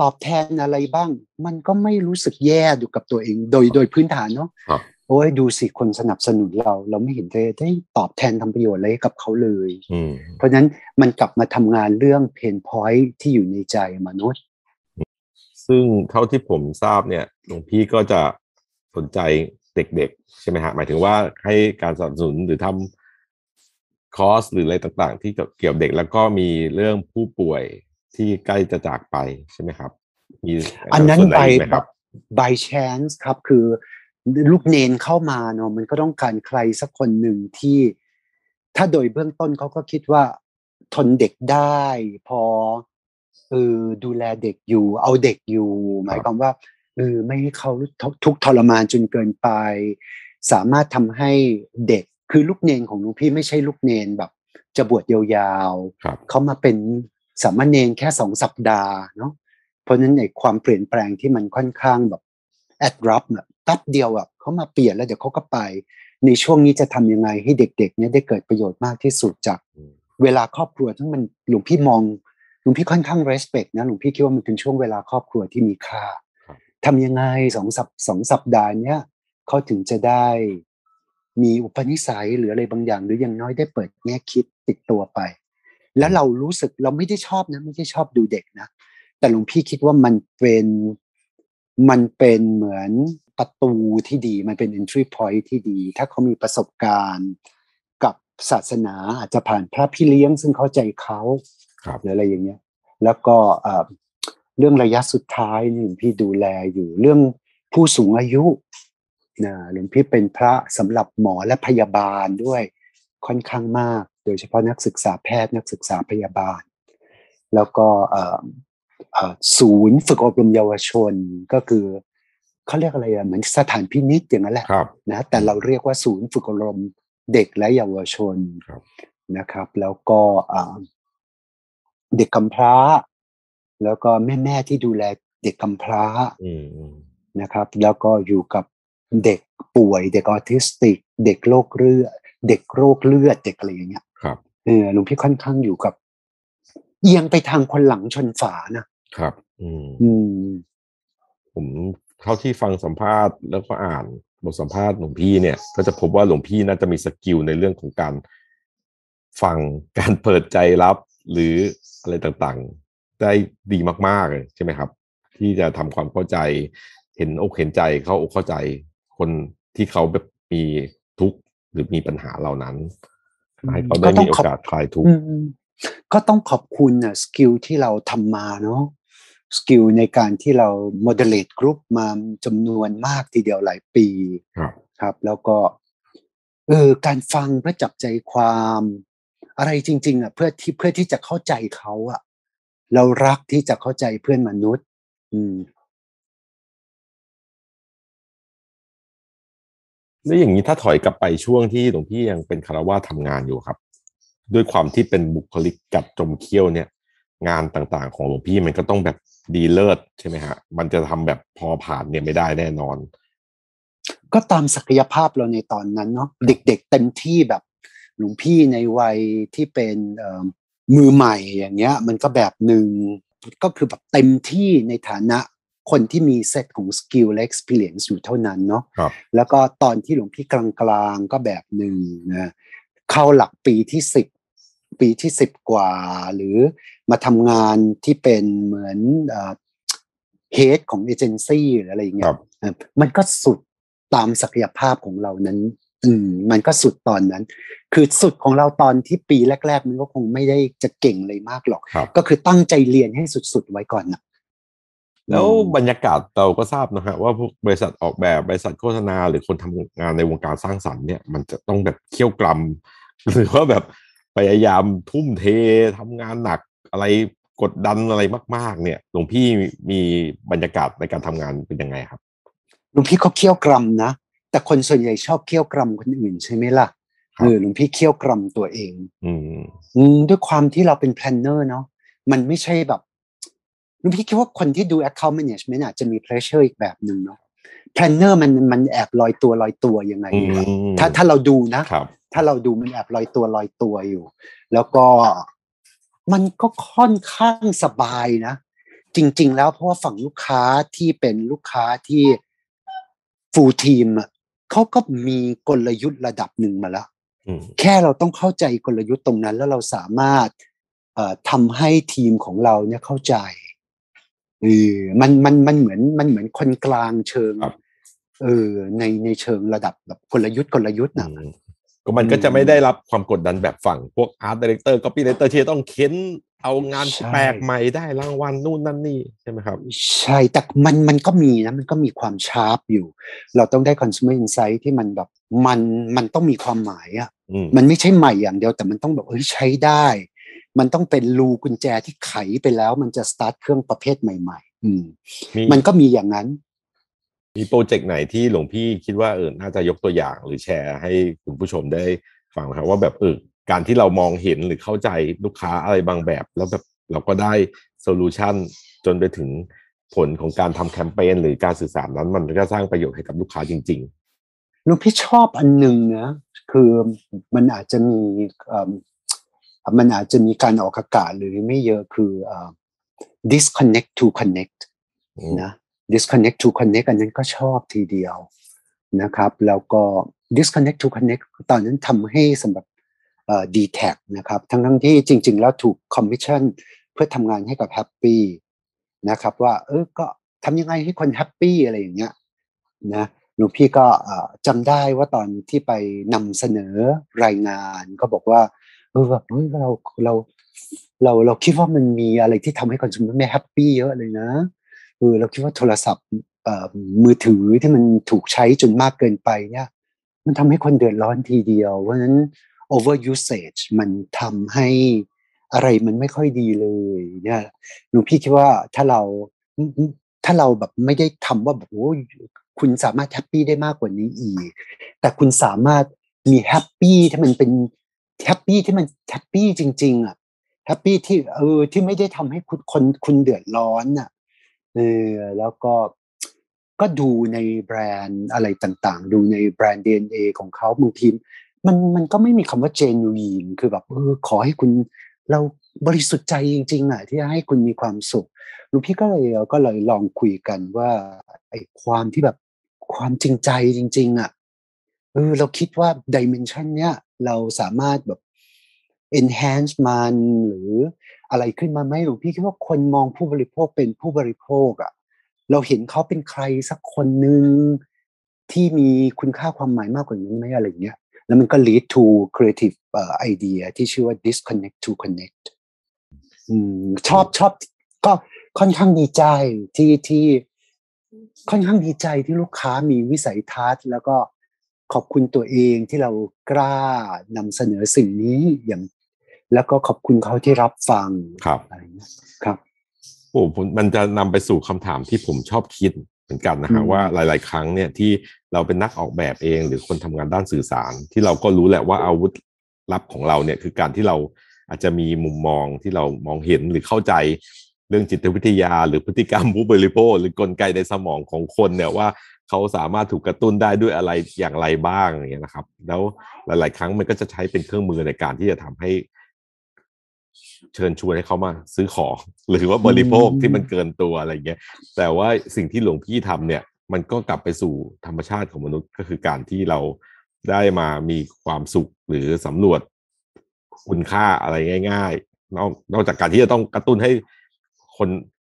ตอบแทนอะไรบ้าง มันก็ไม่รู้สึกแย่อยู่กับตัวเอง โดยโดยพื้นฐานเนาะครับ โอ้ยดูสิคนสนับสนุนเรา เราไม่เห็นได้ได้ตอบแทนทำประโยชน์อะไรให้กับเขาเลยอืมเพราะฉะนั้นมันกลับมาทำงานเรื่องเพนพอยท์ที่อยู่ในใจมนุษย์ ซึ่งเท่าที่ผมทราบเนี่ยหลวงพี่ก็จะสนใจเด็กๆ ใช่ไหมฮะ หมายถึงว่าให้การสนับสนุนหรือทำคอร์สหรืออะไรต่างๆ ที่เกี่ยวกับเด็กแล้วก็มีเรื่องผู้ป่วยที่ใกล้จะจากไปใช่ไหมครับ มีอันนั้นส่วไห by อีกไหมครับ by chance ครับคือ ลูกเนนเข้ามาเนาะมันก็ต้องการใครสักคนหนึ่งที่ ถ้าโดยเบื้องต้นเขาก็คิดว่า ทนเด็กได้ พอเออดูแลเด็กอยู่ เอาเด็กอยู่ หมายความว่าเออไม่ให้เขาทุกข์ทรมานจนเกินไป สามารถทำให้เด็กคือลูกเนนของหลวงพี่ไม่ใช่ลูกเนนแบบ จะบวชยาวๆครับเขามาเป็นสามเณรแค่สองสัปดาห์เนาะเพราะฉะนั้นในความเปลี่ยนแปลงที่มันค่อนข้างแบบ แอดรับแบบแป๊บเดียวอะเขามาเปลี่ยนแล้วเดี๋ยวเขาก็ไป ในช่วงนี้จะทำยังไงให้เด็ก ๆ เนี่ยได้เกิดประโยชน์มากที่สุดจากอืมเวลาครอบครัวทั้งมันหลวงพี่มองหลวงพี่ค่อนข้าง respect นะหลวงพี่คิดว่ามันเป็นช่วงเวลาครอบครัวที่มีค่าครับทำยังไงสองสัปสองสัปดาห์เนี้ยเขาถึงจะได้มีอุปนิสัยหรืออะไรบางอย่าง หรืออย่างน้อยได้เปิดแง่คิดติดตัวไป แล้วเรารู้สึกเราไม่ได้ชอบนะ ไม่ได้ชอบดูเด็กนะ แต่หลวงพี่คิดว่ามันเป็น มันเป็นเหมือนประตูที่ดี มันเป็น entry point ที่ดี ถ้าเขามีประสบการณ์กับศาสนาอาจจะผ่านพระพี่เลี้ยงซึ่งเข้าใจเขาครับหรืออะไรอย่างเงี้ย แล้วก็เอ่อเรื่องระยะสุดท้ายนี่หลวงพี่ดูแลอยู่เรื่องผู้สูงอายุนะหลวงพี่เป็นพระสำหรับหมอและพยาบาลด้วยค่อนข้างมาก โดยเฉพาะนักศึกษาแพทย์นักศึกษาพยาบาล แล้วก็ ศูนย์ฝึกอบรมเยาวชนก็คือเขาเรียกอะไรอะเหมือนสถานพินิจอย่างนั้นแหละนะแต่เราเรียกว่าศูนย์ฝึกอบรมเด็กและเยาวชนนะครับ แล้วก็เด็กกำพร้า แล้วก็แม่แม่ที่ดูแลเด็กกำพร้านะครับ แล้วก็อยู่กับเด็กป่วย เด็กออทิสติก เด็กโรคเลือดเด็กโรคเลือดเด็กอะไรอย่างเงี้ยครับเออหลวงพี่ค่อนข้างอยู่กับ เอียงไปทางคนหลังชนฝานะครับ อืมอืมผมเท่าที่ฟังสัมภาษณ์แล้วก็อ่านบทสัมภาษณ์หลวงพี่เนี่ย ก็จะพบว่าหลวงพี่น่าจะมีสกิลในเรื่องของการฟังการเปิดใจรับ หรืออะไรต่างๆ ได้ดีมากๆเลยใช่ไหมครับ ที่จะทำความเข้าใจเห็นอกเห็นใจเขาอกเข้าใจคนที่เขาแบบมีทุกข์หรือมีปัญหาเหล่านั้นให้เขาได้มีโอกาสคลายทุกข์ ก็ต้องขอบคุณนะ skill ที่เราทำมาเนาะ skill ในการที่เรา moderate group มาจำนวนมากทีเดียวหลายปีครับ แล้วก็เออการฟังเพื่อจับใจความ อะไรจริง ๆอะเพื่อที่เพื่อที่จะเข้าใจเขาอะ เรารักที่จะเข้าใจเพื่อนมนุษย์ อืมแล้วอย่างนี้ถ้าถอยกลับไปช่วงที่หลวงพี่ยังเป็นฆราวาสทำงานอยู่ครับ ด้วยความที่เป็นบุคลิกกัดจมเขี้ยวเนี่ย งานต่างๆ ของหลวงพี่มันก็ต้องแบบดีเลิศใช่ไหมฮะ มันจะทำแบบพอผ่านเนี่ยไม่ได้แน่นอน ก็ตามศักยภาพเราในตอนนั้นเนาะเด็กๆเต็มที่แบบหลวงพี่ในวัยที่เป็นมือใหม่อย่างเงี้ย มันก็แบบหนึ่งก็คือแบบเต็มที่ในฐานะคนที่มีเซตของ skill และ experience อยู่เท่านั้นเนาะแล้วก็ตอนที่หลวงพี่กลางๆก็แบบหนึ่งนะเข้าหลักปีที่สิบ ปีที่สิบกว่า หรือมาทำงานที่เป็นเหมือนเฮดของเอเจนซี่หรืออะไรอย่างเงี้ยมันก็สุดตามศักยภาพของเรานั้น อืม มันก็สุดตอนนั้น คือสุดของเราตอนที่ปีแรก ๆ มันก็คงไม่ได้จะเก่งเลยมากหรอกก็คือตั้งใจเรียนให้สุดๆไว้ก่อนนะแล้วบรรยากาศเราก็ทราบนะฮะว่าพวกบริษัทออกแบบบริษัทโฆษณา หรือคนทำงานในวงการสร้างสรรค์เนี่ยมันจะต้องแบบเขี่ยวกรำหรือว่าแบบ พยายามทุ่มเททำงานหนักอะไรกดดันอะไรมาก ๆ เนี่ยหลวงพี่มีบรรยากาศในการทำงานเป็นยังไงครับหลวงพี่เขาเคี่ยวกรำนะ แต่คนส่วนใหญ่ชอบเคี่ยวกรำคนอื่นใช่ไหมล่ะเออหลวงพี่เคี่ยวกรำตัวเอง อืมด้วยความที่เราเป็นแพลนเนอร์เนาะมันไม่ใช่แบบหลวงพี่คิดว่าคนที่ดู account management อาจจะมี pressure อีกแบบหนึ่งเนาะplanner มันมันแอบลอยตัวลอยตัวยังไงถ้าถ้าเราดูนะ ถ้าเราดูมันแอบลอยตัวลอยตัวอยู่ แล้วก็มันก็ค่อนข้างสบายนะ จริง ๆ แล้วเพราะว่าฝั่งลูกค้าที่เป็นลูกค้าที่ full team อะเขาก็มีกลยุทธ์ระดับหนึ่งมาแล้วแค่เราต้องเข้าใจกลยุทธ์ตรงนั้น แล้วเราสามารถทำให้ทีมของเราเนี่ยเข้าใจเออมันมันมันเหมือนมันเหมือนคนกลางเชิงเออในในเชิงระดับแบบกลยุทธ์กลยุทธ์นะ ก็มันก็จะไม่ได้รับความกดดันแบบฝั่งพวก art director copy director ที่ต้องเค้นเอางานแปลกใหม่ได้รางวัลนู่นนั่นนี่ใช่ไหมครับ ใช่ แต่มันมันก็มีนะ มันก็มีความ sharp อยู่ เราต้องได้ consumer insight ที่มันแบบมันมันต้องมีความหมายอะมันไม่ใช่ใหม่อย่างเดียวแต่มันต้องแบบเฮ้ยใช้ได้ มันต้องเป็นลูกกุญแจที่ไขไปแล้ว มันจะสตาร์ทเครื่องประเภทใหม่ ๆ อืมมันก็มีอย่างนั้น มีโปรเจกต์ไหนที่หลวงพี่คิดว่าเออน่าจะยกตัวอย่างหรือแชร์ให้คุณผู้ชมได้ฟังครับว่าแบบเออการที่เรามองเห็นหรือเข้าใจลูกค้าอะไรบางแบบ แล้วแบบเราก็ได้ solution จนไปถึงผลของการทำแคมเปญหรือการสื่อสารนั้นมันก็สร้างประโยชน์ให้กับลูกค้าจริง ๆหลวงพี่ชอบอันหนึ่งนะคือมันอาจจะมีมันอาจจะมีการออกอากาศหรือไม่เยอะคือ disconnect to connect นะ disconnect to connect อันนั้นก็ชอบทีเดียวนะครับ แล้วก็ disconnect to connect ตอนนั้นทำให้สำหรับดีแทคนะครับ ทั้งทั้งที่จริง ๆ แล้วถูกคอมมิชชั่นเพื่อทำงานให้กับ Happy นะครับ ว่าเออก็ทำยังไงให้คน happy อะไรอย่างเงี้ยนะหลวงพี่ก็จำได้ว่าตอนที่ไปนำเสนอรายงาน ก็บอกว่าเออแบบเราเราเราเราคิดว่ามันมีอะไรที่ทำให้คนสมมติไม่แฮปปี้เยอะเลยนะ เออเราคิดว่าโทรศัพท์มือถือที่มันถูกใช้จนมากเกินไปเนี่ย มันทำให้คนเดือดร้อนทีเดียว เพราะฉะนั้น over usage มันทำให้อะไรมันไม่ค่อยดีเลยเนี่ยหลวงพี่คิดว่าถ้าเราถ้าเราแบบไม่ได้ทำว่าแบบโอ้คุณสามารถ happy ได้มากกว่านี้อีก แต่คุณสามารถมี happy ที่มันเป็น happy ที่มัน happy จริง ๆอะ happy ที่เออที่ไม่ได้ทำให้คุณคนคุณเดือดร้อนอะ เออแล้วก็ก็ดูในแบรนด์อะไรต่างๆ ดูใน brand DNA ของเขาบางทีมันมันก็ไม่มีคำว่า genuine คือแบบเออขอให้คุณเราบริสุทธิ์ใจจริงๆอะที่จะให้คุณมีความสุขลูกพี่ก็เลยก็เลยลองคุยกันว่าไอ้ความที่แบบความจริงใจจริง ๆอะเออเราคิดว่าดิเมนชันเนี้ยเราสามารถแบบ enhance มันหรือ อะไรขึ้นมาไหมหลวงพี่คิดว่าคนมองผู้บริโภคเป็นผู้บริโภคอะเราเห็นเขาเป็นใครสักคนหนึ่งที่มีคุณค่าความหมายมากกว่านั้นไหมอะไรเงี้ย แล้วมันก็ lead to creative uh, idea ที่ชื่อว่า disconnect to connect ชอบชอบก็ค่อนข้างดีใจที่ที่ค่อนข้างดีใจที่ลูกค้ามีวิสัยทัศน์ แล้วก็ขอบคุณตัวเองที่เรากล้านำเสนอสิ่งนี้อย่าง แล้วก็ขอบคุณเขาที่รับฟังครับอะไรเงี้ยครับโอ้มันจะนำไปสู่คำถามที่ผมชอบคิดเหมือนกันนะฮะว่าหลาย ๆ ครั้งเนี่ยที่เราเป็นนักออกแบบเอง หรือคนทำงานด้านสื่อสาร ที่เราก็รู้แหละว่าอาวุธลับของเราเนี่ยคือการที่เราอาจจะมีมุมมองที่เรามองเห็นหรือเข้าใจเรื่องจิตวิทยา หรือพฤติกรรมผู้บริโภคหรือกลไกในสมองของคนเนี่ยว่าเขาสามารถถูกกระตุ้นได้ด้วยอะไรอย่างไรบ้างอย่างเงี้ยนะครับ แล้วหลาย ๆ ครั้งมันก็จะใช้เป็นเครื่องมือในการที่จะทำให้ เชิญชวนให้เขามาซื้อของ หรือว่าบริโภคที่มันเกินตัวอะไรเงี้ยแต่ว่าสิ่งที่หลวงพี่ทำเนี่ย มันก็กลับไปสู่ธรรมชาติของมนุษย์ก็คือการที่เราได้มามีความสุขหรือสำรวจคุณค่าอะไรง่าย ๆ นอกนอกจากการที่จะต้องกระตุ้นให้คน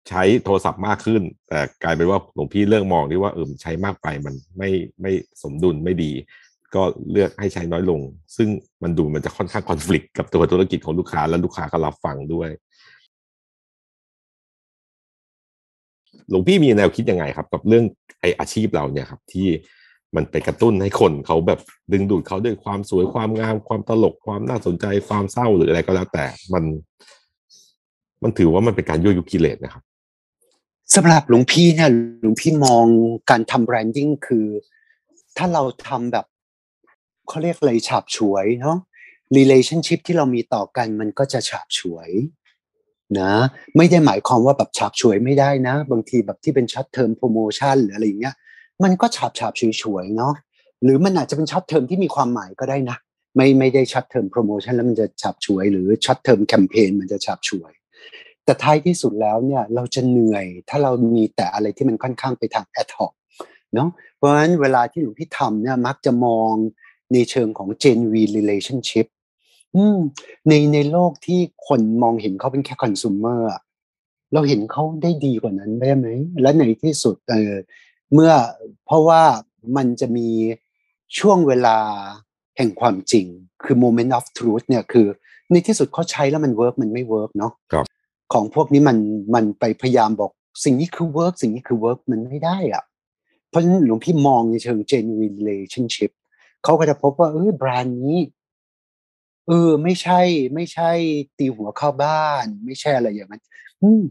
ใช้โทรศัพท์มากขึ้น แต่กลายเป็นว่าหลวงพี่เลือกมองที่ว่าเออใช้มากไปมันไม่ไม่สมดุลไม่ดี ก็เลือกให้ใช้น้อยลง ซึ่งมันดูมันจะค่อนข้างคอน FLICT กับตัวธุรกิจของลูกค้าและลูกค้าก็รับฟังด้วย หลวงพี่มีแนวคิดยังไงครับ กับเรื่องไออาชีพเราเนี่ยครับ ที่มันไปกระตุ้นให้คนเขาแบบดึงดูดเขาด้วยความสวยความงามความตลกความน่าสนใจความเศร้าหรืออะไรก็แล้วแต่มัน มันถือว่ามันเป็นการยั่วยุกิเลสนะครับสำหรับหลวงพี่เนี่ยหลวงพี่มองการทำแบรนดิ้งคือ ถ้าเราทำแบบ เขาเรียกอะไรฉาบฉวยเนาะ relationship ที่เรามีต่อกันมันก็จะฉาบฉวยนะไม่ได้หมายความว่าแบบฉาบฉวยไม่ได้นะ บางทีแบบที่เป็น short-term promotion หรืออะไรเงี้ยมันก็ฉาบฉาบฉวยฉวยเนาะหรือมันอาจจะเป็น short-term ที่มีความหมายก็ได้นะไม่ไม่ได้ short-term promotion แล้วมันจะฉาบฉวยหรือ short-term campaign มันจะฉาบฉวย แต่ท้ายที่สุดแล้วเนี่ยเราจะเหนื่อยถ้าเรามีแต่อะไรที่มันค่อนข้างไปทาง ad hoc เนาะเพราะฉะนั้นเวลาที่หลวงพี่ทำเนี่ยมักจะมอง ในเชิงของ genuine relationship อืมในในโลกที่คนมองเห็นเขาเป็นแค่ consumer เราเห็นเขาได้ดีกว่านั้นได้ไหม และในที่สุดเออเมื่อเพราะว่ามันจะมีช่วงเวลาแห่งความจริง คือ moment of truth เนี่ยคือ ในที่สุดเขาใช้แล้วมัน work มันไม่ work เนาะของพวกนี้มันมันไปพยายามบอกสิ่งนี้คือ work สิ่งนี้คือ work มันไม่ได้อะเพราะฉะนั้นหลวงพี่มองในเชิง genuine relationship เขาก็จะพบว่าเออแบรนด์นี้เออ ไม่ใช่ ไม่ใช่ ตีหัวเข้าบ้าน ไม่ใช่อะไรอย่างนั้นอืม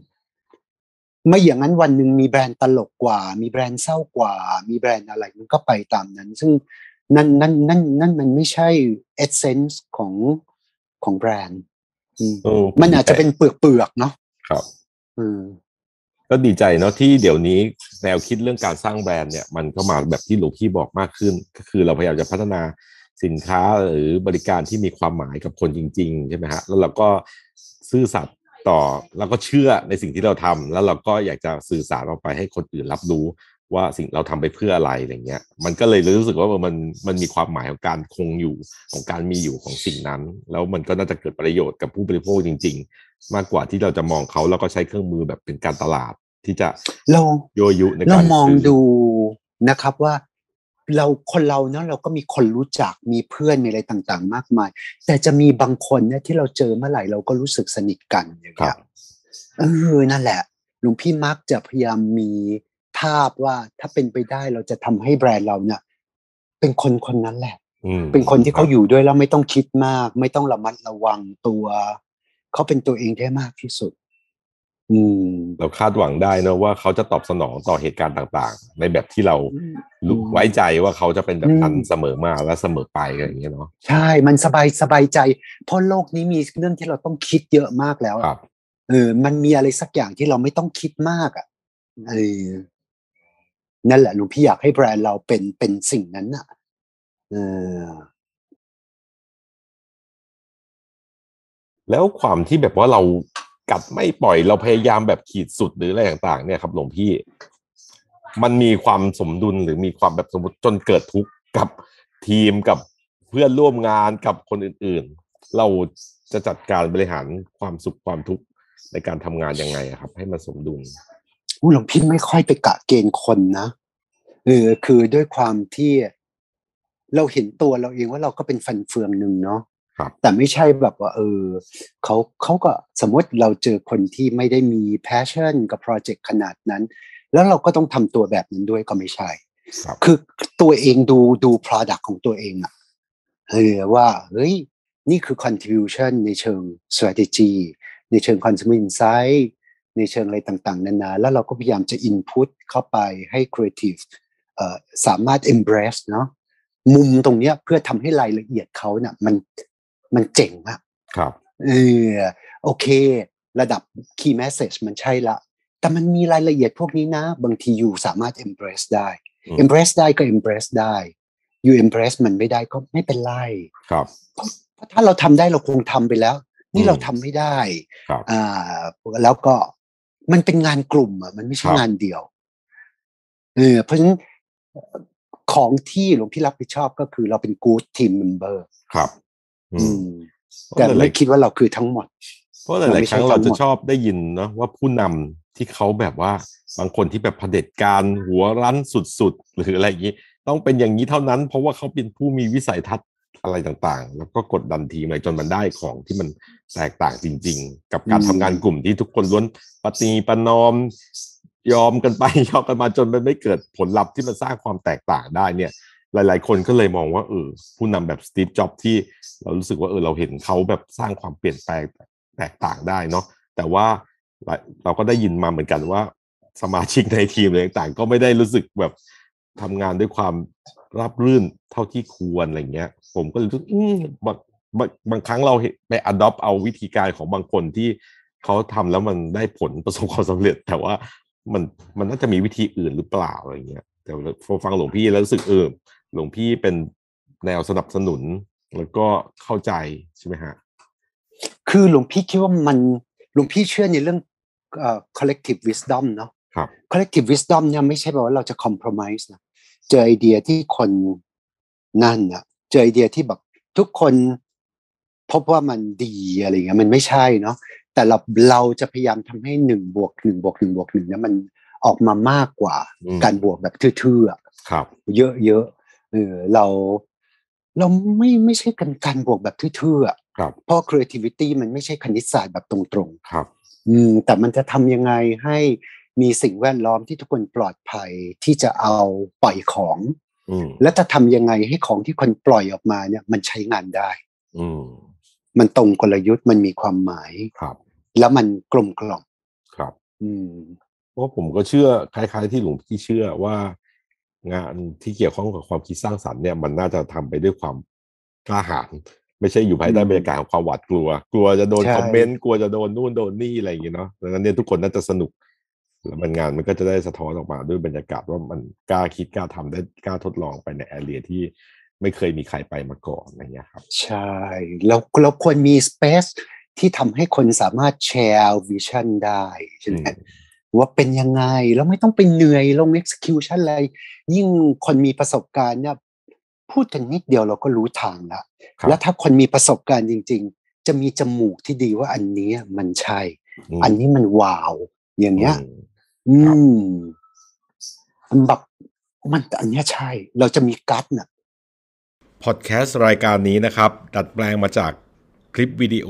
ไม่อย่างนั้นวันหนึ่งมีแบรนด์ตลกกว่า มีแบรนด์เศร้ากว่า มีแบรนด์อะไรมันก็ไปตามนั้น ซึ่งนั่นนั่นนั่นนั่นมันไม่ใช่เอเซนส์ของของแบรนด์มันอาจจะเป็นเปลือกเปลือกเนาะครับ อืม ก็ดีใจเนาะที่เดี๋ยวนี้แนวคิดเรื่องการสร้างแบรนด์เนี่ยมันก็มาแบบที่หลวงพี่บอกมากขึ้น ก็คือเราพยายามจะพัฒนาสินค้าหรือบริการที่มีความหมายกับคนจริง ๆ ใช่ไหมฮะแล้วเราก็ซื่อสัตย์ต่อแล้วก็เชื่อในสิ่งที่เราทำแล้วเราก็อยากจะสื่อสารออกไปให้คนอื่นรับรู้ว่าสิ่งเราทำไปเพื่ออะไรอะไรเงี้ย มันก็เลยรู้สึกว่ามันมันมีความหมายของการคงอยู่ของการมีอยู่ของสิ่งนั้น แล้วมันก็น่าจะเกิดประโยชน์กับผู้บริโภคจริงๆ มากกว่าที่เราจะมองเขาแล้วก็ใช้เครื่องมือแบบเป็นการตลาดที่จะเราโยยุในการเรามองดูนะครับว่าเราคนเราเนาะเราก็มีคนรู้จักมีเพื่อนมีอะไรต่างๆ มากมาย แต่จะมีบางคนเนี่ยที่เราเจอเมื่อไหร่เราก็รู้สึกสนิทกันอย่างเงี้ยเออนั่นแหละหลวงพี่มักจะพยายามมีภาพว่าถ้าเป็นไปได้เราจะทำให้แบรนด์เราเนี่ย เป็นคนคนนั้นแหละอืมเป็นคนที่เขาอยู่ด้วยแล้วไม่ต้องคิดมาก ไม่ต้องระมัดระวังตัว เขาเป็นตัวเองได้มากที่สุด อืม เราคาดหวังได้นะว่าเขาจะตอบสนองต่อเหตุการณ์ต่างๆ ในแบบที่เรารู้ไว้ใจว่าเขาจะเป็นแบบนั้นอืมเสมอมาและเสมอไปอะไรอย่างเงี้ยเนาะใช่ มันสบายสบายใจ เพราะโลกนี้มีเรื่องที่เราต้องคิดเยอะมากแล้วอะครับเออ มันมีอะไรสักอย่างที่เราไม่ต้องคิดมากอะเออนั่นแหละหลวงพี่อยากให้แบรนด์เราเป็นเป็นสิ่งนั้นอะ เออ แล้วความที่แบบว่าเรากัดไม่ปล่อยเราพยายามแบบขีดสุดหรืออะไรต่างๆ เนี่ยครับหลวงพี่ มันมีความสมดุลหรือมีความแบบสมมติจนเกิดทุกข์กับทีมกับเพื่อนร่วมงานกับคนอื่นๆ เราจะจัดการบริหารความสุขความทุกข์ในการทำงานยังไงครับ ให้มันสมดุลอู้หลวงพี่ไม่ค่อยไปกะเกณฑ์คนนะเออคือด้วยความที่เราเห็นตัวเราเองว่าเราก็เป็นฟันเฟืองหนึ่งเนาะ แต่ไม่ใช่แบบว่าเออเขาเขาก็สมมติเราเจอคนที่ไม่ได้มี passion กับโปรเจกต์ขนาดนั้น แล้วเราก็ต้องทำตัวแบบนั้นด้วยก็ไม่ใช่ครับคือตัวเองดูดู product ของตัวเองอะเออว่าเฮ้ยนี่คือ contribution ในเชิง strategy ในเชิง consumer insight ในเชิงอะไรต่างๆ นานา แล้วเราก็พยายามจะ input เข้าไปให้ creative เอ่อสามารถ embrace เนาะมุมตรงเนี้ยเพื่อทำให้รายละเอียดเขาเนะ่ะมัน มันเจ๋งอะครับเออโอเค ระดับ key message มันใช่ละ แต่มันมีรายละเอียดพวกนี้นะ บางทีอยู่สามารถ embrace ได้อืม embrace ได้ก็ embrace ได้อยู่ embrace มันไม่ได้ก็ไม่เป็นไรครับเพราะถ้าเราทำได้เราคงทำไปแล้ว นี่อืมเราทำไม่ได้ครับอ่าแล้วก็มันเป็นงานกลุ่มอะมันไม่ใช่ครับงานเดียวเออเพราะฉะนั้นของที่หลวงพี่รับผิดชอบก็คือเราเป็น good team member ครับอือืมม แต่ไม่คิดว่าเราคือทั้งหมด เพราะหมันลายไม่ๆใช่ครั้งเราทั้งหมจะดชอบได้ยินเนาะว่าผู้นำที่เขาแบบว่าบางคนที่แบบเผด็จการหัวรั้นสุดๆ หรืออะไรอย่างนี้ต้องเป็นอย่างนี้เท่านั้น เพราะว่าเขาเป็นผู้มีวิสัยทัศน์อะไรต่างๆ แล้วก็กดดันทีมอะไรจนมันได้ของที่มันแตกต่างจริง ๆ กับการอืมทำงานกลุ่มที่ทุกคนล้วนปฏิประนอมยอมกันไปยอมกันมาจนมันไม่เกิดผลลัพธ์ที่มันสร้างความแตกต่างได้เนี่ย หลาย ๆ คนก็เลยมองว่าเออผู้นำแบบสตีฟจ็อบที่เรารู้สึกว่าเออเราเห็นเขาแบบสร้างความเปลี่ยนแปลงแตกต่างได้เนาะแต่ว่าเราก็ได้ยินมาเหมือนกันว่า สมาชิกในทีมอะไรต่างๆ ก็ไม่ได้รู้สึกแบบทำงานด้วยความราบรื่นเท่าที่ควรอะไรเงี้ย ผมก็เลยรู้สึกอืมบางบางบางครั้งเราไป adopt เอาวิธีการของบางคนที่เขาทำแล้วมันได้ผลประสบความสำเร็จ แต่ว่ามันมันน่าจะมีวิธีอื่นหรือเปล่าอะไรเงี้ยแต่พอฟังหลวงพี่แล้วรู้สึกเออ หลวงพี่เป็นแนวสนับสนุน แล้วก็เข้าใจใช่ไหมฮะคือหลวงพี่คิดว่ามันหลวงพี่เชื่อในเรื่องเอ่อ collective wisdom เนาะครับ collective wisdom เนี่ยไม่ใช่แปลว่าเราจะ compromise นะเจอไอเดียที่คนนั่นนะเจอไอเดียที่แบบทุกคนพบว่ามันดีอะไรเงี้ยมันไม่ใช่เนาะแต่เราเราจะพยายามทำให้หนึ่งบวกหนึ่งบวกหนึ่งบวกหนึ่งเนี่ยมันออกมามากกว่าอืมการบวกแบบทื่อๆอะครับเยอะๆ เออเราเราไม่ไม่ใช่กันการบวกแบบทื่อๆอะครับเพราะ creativity มันไม่ใช่คณิตศาสตร์แบบตรงๆครับ อืมแต่มันจะทำยังไงให้มีสิ่งแวดล้อมที่ทุกคนปลอดภัยที่จะเอาปล่อยของอืมและจะทำยังไงให้ของที่คนปล่อยออกมาเนี่ย มันใช้งานได้อืมมันตรงกลยุทธ์มันมีความหมายครับ แล้วมันกลมกล่อมครับ อืมเพราะผมก็เชื่อคล้าย ๆ ที่หลวงพี่เชื่อว่า งานที่เกี่ยวข้องกับความคิดสร้างสรรค์เนี่ยมันน่าจะทำไปด้วยความกล้าหาญไม่ใช่อยู่ภายใต้อืมบรรยากาศของความหวาดกลัว กลัวจะโดนใช่คอมเมนต์กลัวจะโดนนู่นโดนนี่อะไรอย่างเงี้ยเนาะดังนั้นเนี่ยทุกคนน่าจะสนุกแล้วมันงานมันก็จะได้สะท้อนออกมาด้วยบรรยากาศว่ามันกล้าคิดกล้าทำได้กล้าทดลองไปในแอเรียที่ไม่เคยมีใครไปมาก่อนอะไรเงี้ยครับ ใช่แล้วเราควรมี space ที่ทำให้คนสามารถแชร์วิชั่นได้ใช่ไหม ว่าเป็นยังไงแล้วไม่ต้องไปเหนื่อยลง execution อะไร ยิ่งคนมีประสบการณ์เนี่ยพูดกันนิดเดียวเราก็รู้ทางแล้วครับแล้วถ้าคนมีประสบการณ์จริง ๆ จะมีจมูกที่ดีว่าอันเนี้ยมันใช่มอันนี้มันว้าว อย่างเงี้ย อืมอืครับมมันแบบมันอันเนี้ยใช่ เราจะมีกัดน่ะพอดแคสต์รายการนี้นะครับ ดัดแปลงมาจากคลิปวิดีโอ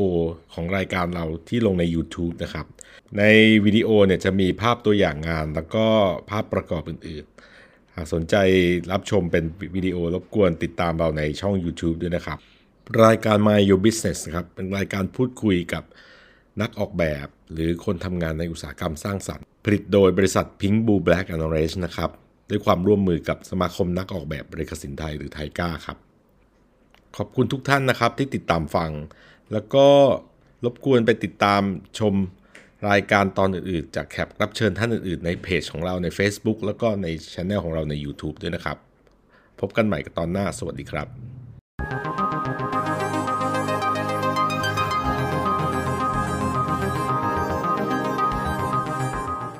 ของรายการเราที่ลงใน YouTube นะครับ ในวิดีโอเนี่ยจะมีภาพตัวอย่างงาน แล้วก็ภาพประกอบอื่นๆ หากสนใจรับชมเป็นวิดีโอรบกวนติดตามเราในช่อง YouTube ด้วยนะครับ รายการ My Your Business ครับเป็นรายการพูดคุยกับนักออกแบบ หรือคนทำงานในอุตสาหกรรมสร้างสรรค์ ผลิตโดยบริษัท Pink Blue Black and Orange นะครับด้วยความร่วมมือกับสมาคมนักออกแบบบริกสินไทยหรือไทก้าครับ ขอบคุณทุกท่านนะครับที่ติดตามฟัง แล้วก็รบกวนไปติดตามชม รายการตอนอื่นๆ จากแขกรับเชิญท่านอื่นๆ ในเพจของเราใน Facebook แล้วก็ในช anel ของเราใน YouTube ด้วยนะครับ พบกันใหม่กับตอนหน้าสวัสดีครับ